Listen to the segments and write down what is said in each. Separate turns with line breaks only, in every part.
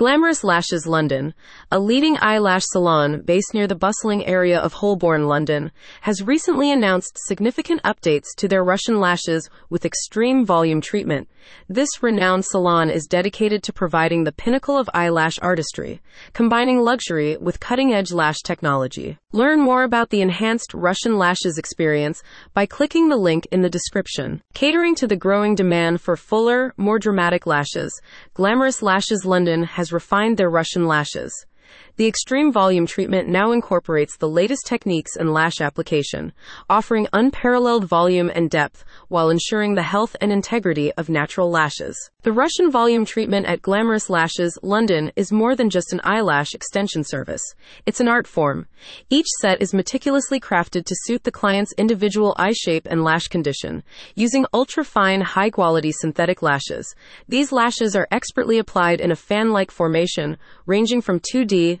Glamorous Lashes London, a leading eyelash salon based near the bustling area of Holborn, London, has recently announced significant updates to their Russian lashes with extreme volume treatment. This renowned salon is dedicated to providing the pinnacle of eyelash artistry, combining luxury with cutting edge lash technology. Learn more about the enhanced Russian lashes experience by clicking the link in the description. Catering to the growing demand for fuller, more dramatic lashes, Glamorous Lashes London has refined their Russian lashes. The extreme volume treatment now incorporates the latest techniques in lash application, offering unparalleled volume and depth while ensuring the health and integrity of natural lashes. The Russian volume treatment at Glamorous Lashes, London, is more than just an eyelash extension service. It's an art form. Each set is meticulously crafted to suit the client's individual eye shape and lash condition, using ultra fine, high quality synthetic lashes. These lashes are expertly applied in a fan like formation, ranging from 2D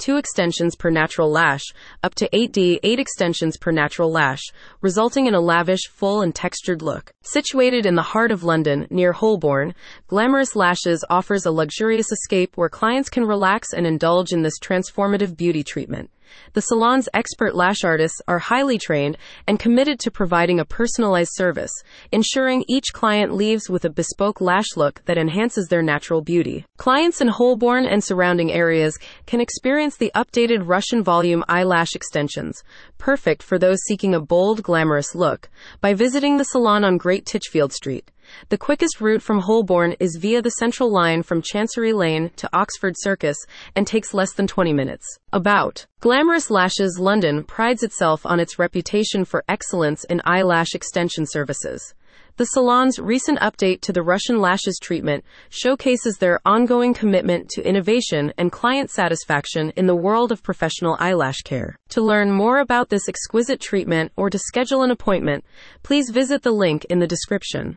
2 extensions per natural lash, up to 8D, 8 extensions per natural lash, resulting in a lavish, full, and textured look. Situated in the heart of London, near Holborn, Glamorous Lashes offers a luxurious escape where clients can relax and indulge in this transformative beauty treatment. The salon's expert lash artists are highly trained and committed to providing a personalized service, ensuring each client leaves with a bespoke lash look that enhances their natural beauty. Clients in Holborn and surrounding areas can experience the updated Russian volume eyelash extensions, perfect for those seeking a bold, glamorous look, by visiting the salon on Great Titchfield Street. The quickest route from Holborn is via the Central Line from Chancery Lane to Oxford Circus and takes less than 20 minutes. About Glamorous Lashes London prides itself on its reputation for excellence in eyelash extension services. The salon's recent update to the Russian lashes treatment showcases their ongoing commitment to innovation and client satisfaction in the world of professional eyelash care. To learn more about this exquisite treatment or to schedule an appointment, please visit the link in the description.